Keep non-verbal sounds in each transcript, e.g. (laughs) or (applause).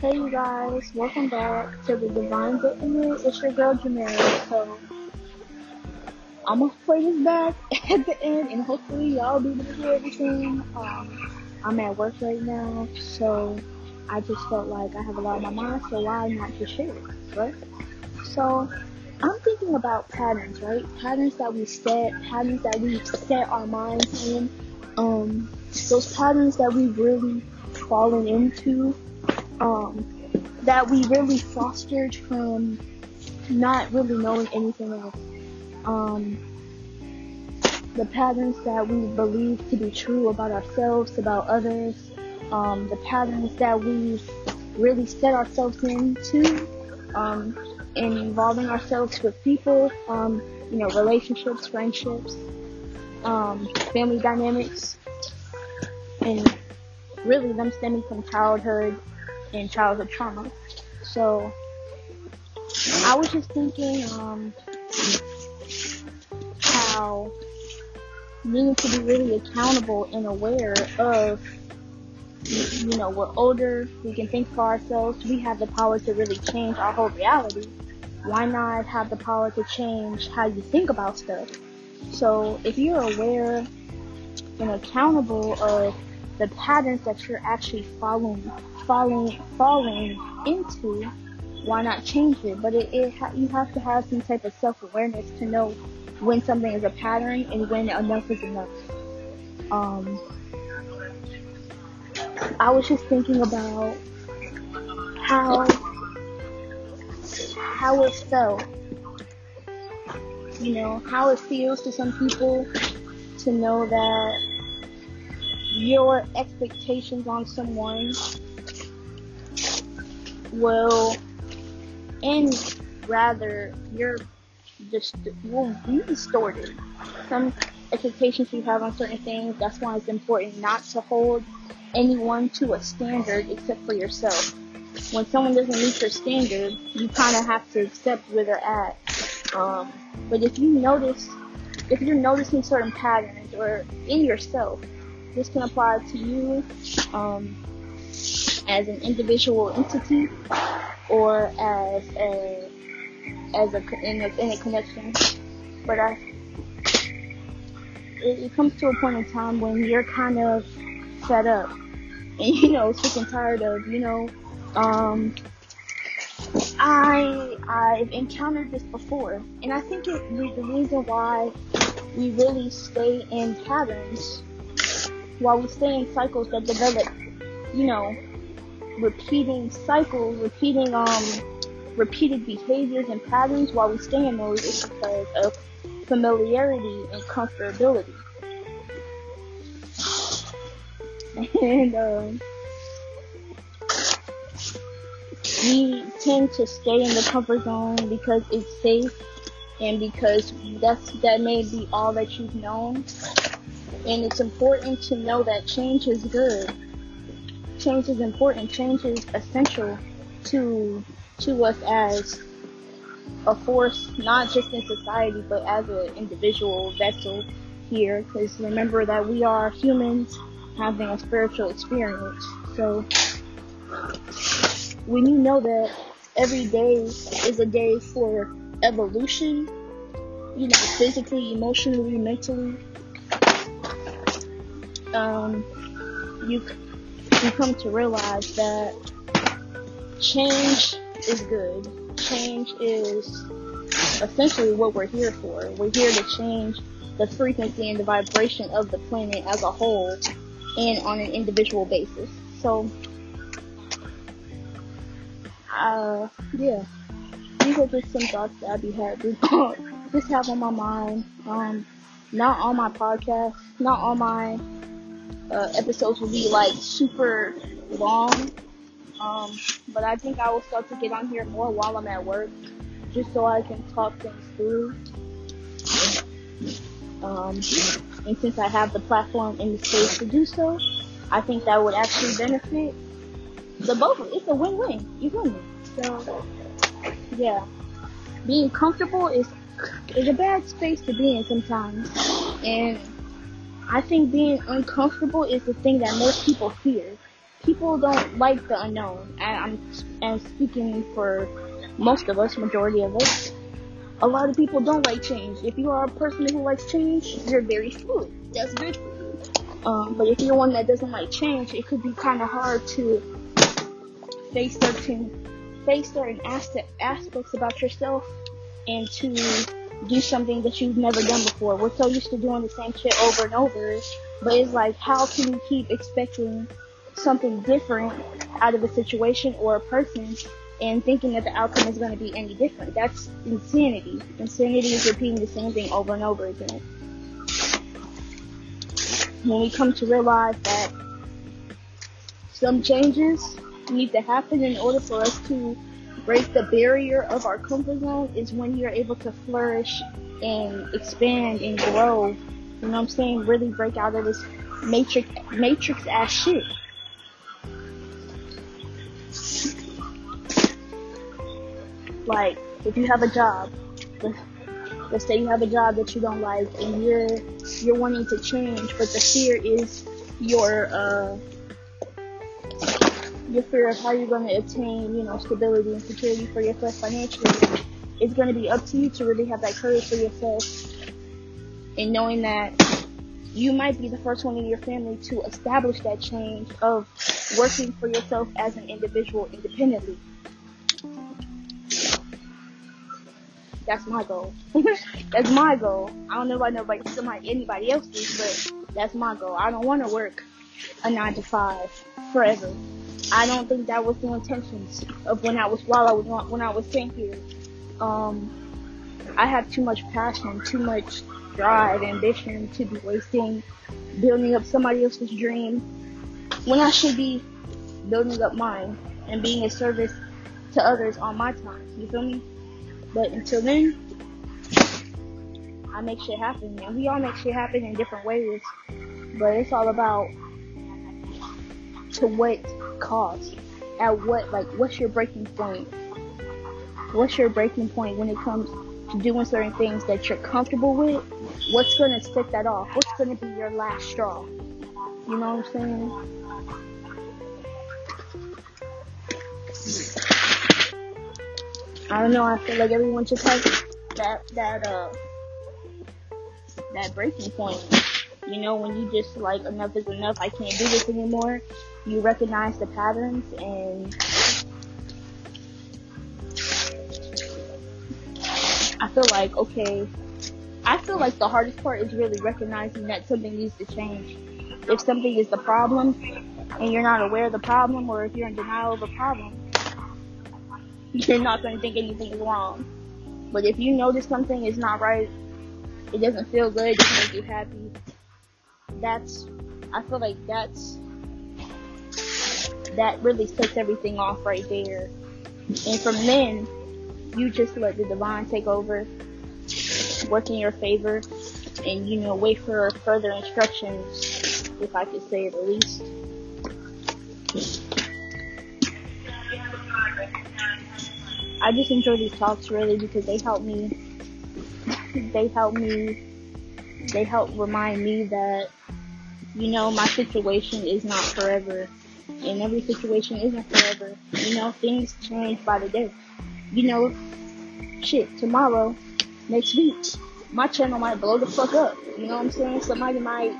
Hey you guys, welcome back to the Divine Vitamin. It's your girl Jamera. So I'm gonna play this back (laughs) at the end, and hopefully y'all be able to hear everything. Um, I'm at work right now, so I just felt like I have a lot on my mind, so why not just share it, right? So I'm thinking about patterns, right? Patterns that we set, patterns that we set our minds in, um, those patterns that we've really fallen into um, that we really fostered from not really knowing anything else. Um, the patterns that we believe to be true about ourselves, about others, um, the patterns that we really set ourselves into, um, in involving ourselves with people, um, you know, relationships, friendships, um, family dynamics, and really them stemming from childhood in childhood trauma. So I was just thinking um, how needing to be really accountable and aware of you know we're older we can think for ourselves we have the power to really change our whole reality why not have the power to change how you think about stuff so if you're aware and accountable of the patterns that you're actually following falling falling into, why not change it? But it, it ha- you have to have some type of self awareness to know when something is a pattern and when enough is enough. Um, I was just thinking about how how it felt. You know, how it feels to some people to know that your expectations on someone will end rather you're just will be distorted. Some expectations you have on certain things, that's why it's important not to hold anyone to a standard except for yourself. When someone doesn't meet your standard, you kind of have to accept where they're at. Um, but if you notice, if you're noticing certain patterns or in yourself, this can apply to you. Um, as an individual entity or as a as a in a, in a connection. But I it, it comes to a point in time when you're kind of fed up (laughs) and you know sick and tired of you know um I I've encountered this before and I think it the reason why we really stay in patterns while we stay in cycles that develop you know repeating cycles, repeating um repeated behaviors and patterns while we stay in those is because of familiarity and comfortability. (laughs) And um, we tend to stay in the comfort zone because it's safe and because that's that may be all that you've known. And it's important to know that change is good change is important. Change is essential to to us as a force, not just in society, but as an individual vessel here. Because remember that we are humans having a spiritual experience. So when you know that every day is a day for evolution, you know, physically, emotionally, mentally, um, you you come to realize that change is good. Change is essentially what we're here for. We're here to change the frequency and the vibration of the planet as a whole and on an individual basis. So, uh, yeah, these are just some thoughts that I be having, (laughs) just have on my mind. Um, not on my podcast, not on my uh, episodes will be like super long. Um, but I think I will start to get on here more while I'm at work, just so I can talk things through. Um, and since I have the platform and the space to do so, I think that would actually benefit the both. Of it's a win-win. You win. So, yeah, being comfortable is is a bad space to be in sometimes, and I think being uncomfortable is the thing that most people fear. people don't like the unknown. And I'm and speaking for most of us, majority of us. A lot of people don't like change. If you are a person who likes change, you're very fluid. That's good. Um, but if you're one that doesn't like change, it could be kind of hard to face certain face certain aspects about yourself and to do something that you've never done before. We're so used to doing the same shit over and over, but it's like, how can you keep expecting something different out of a situation or a person and thinking that the outcome is going to be any different? That's insanity. Insanity is repeating the same thing over and over again. When we come to realize that some changes need to happen in order for us to break the barrier of our comfort zone is when you're able to flourish and expand and grow. You know what I'm saying? Really break out of this matrix matrix ass shit. Like, if you have a job, let's say you have a job that you don't like and you're you're wanting to change, but the fear is your uh your fear of how you're going to attain, you know, stability and security for yourself financially, it's going to be up to you to really have that courage for yourself and knowing that you might be the first one in your family to establish that change of working for yourself as an individual independently. That's my goal. (laughs) that's my goal. I don't know about nobody, somebody, anybody else's, but that's my goal. I don't want to work a nine to five forever. I don't think that was the intentions of when I was while I was when I was sent here. Um, I have too much passion, too much drive, ambition to be wasting building up somebody else's dream when I should be building up mine and being a service to others on my time. You feel me? But until then, I make shit happen, and we all make shit happen in different ways. But it's all about to what cost? At what, like, what's your breaking point? What's your breaking point when it comes to doing certain things that you're comfortable with? What's gonna set that off? What's gonna be your last straw? You know what I'm saying? I don't know. I feel like everyone should have that that uh that breaking point. You know, when you just like enough is enough. I can't do this anymore you recognize the patterns and I feel like okay I feel like the hardest part is really recognizing that something needs to change. If something is the problem and you're not aware of the problem or if you're in denial of a problem, you're not to think anything is wrong. But if you notice something is not right, it doesn't feel good, it doesn't make you happy, that's, I feel like that's that really sets everything off right there. And from then, you just let the divine take over, work in your favor, and you know, wait for further instructions, if I could say at least. I just enjoy these talks really because they help me. they help me. They help remind me that, you know, my situation is not forever and every situation isn't forever. You know, things change by the day. You know, shit, tomorrow, next week, my channel might blow the fuck up. You know what I'm saying? Somebody might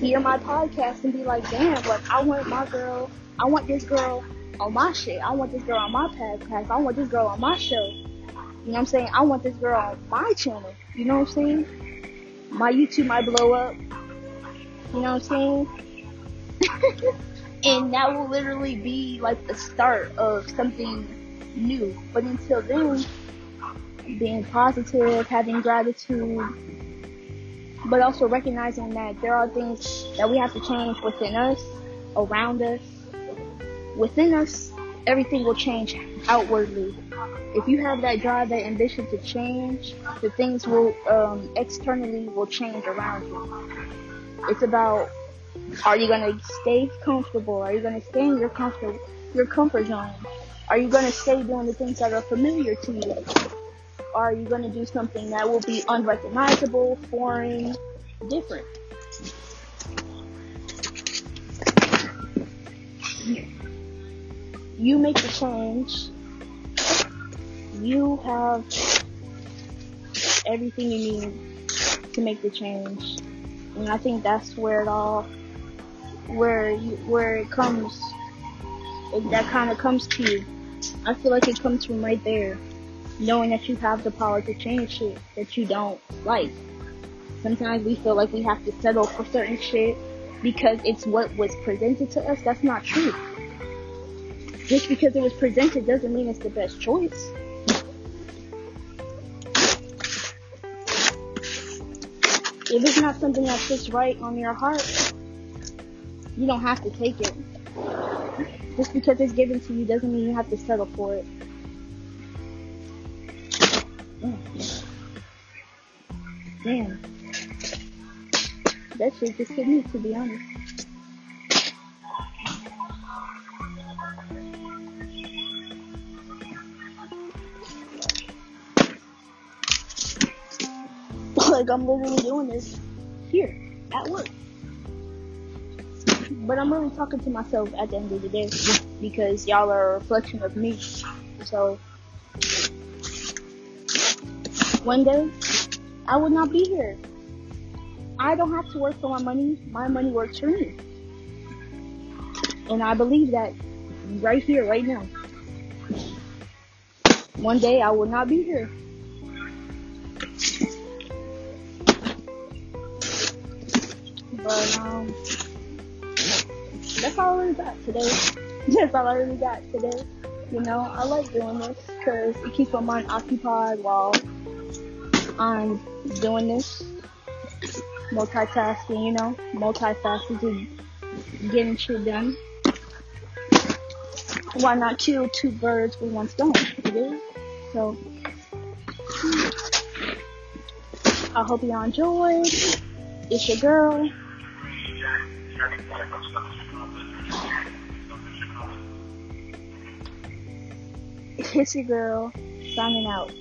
hear my podcast and be like, damn, like, I want my girl, I want this girl on my shit. I want this girl on my podcast. I want this girl on my show. You know what I'm saying? I want this girl on my channel. You know what I'm saying? My YouTube might blow up. You know what I'm saying? (laughs) and that will literally be like the start of something new. But until then, being positive, having gratitude, but also recognizing that there are things that we have to change within us, around us. Within us, everything will change outwardly. If you have that drive, that ambition to change, the things will um, externally will change around you. It's about are you gonna stay comfortable? Are you gonna stay in your comfort your comfort zone? Are you gonna stay doing the things that are familiar to you? Are you gonna do something that will be unrecognizable, foreign, different? you make the change. You have everything you need to make the change. And I think that's where it all, where you, where it comes, it, that kind of comes to you. I feel like it comes from right there, knowing that you have the power to change shit that you don't like. Sometimes we feel like we have to settle for certain shit because it's what was presented to us. That's not true. Just because it was presented doesn't mean it's the best choice. If it's not something that sits right on your heart, you don't have to take it. Just because it's given to you doesn't mean you have to settle for it. Damn. That shit just hit me, to be honest. (laughs) like I'm literally doing this here at work. But I'm really talking to myself at the end of the day because y'all are a reflection of me. So one day I would not be here. I don't have to work for my money. My money works for me. And I believe that right here, right now. One day I will not be here. But um, that's all I really got today. (laughs) That's all I really got today. You know, I like doing this because it keeps my mind occupied while I'm doing this. Multitasking, you know, multifaceted, getting shit done. Why not kill two birds with one stone? So, I hope y'all enjoyed. It's your girl. Your girl signing out.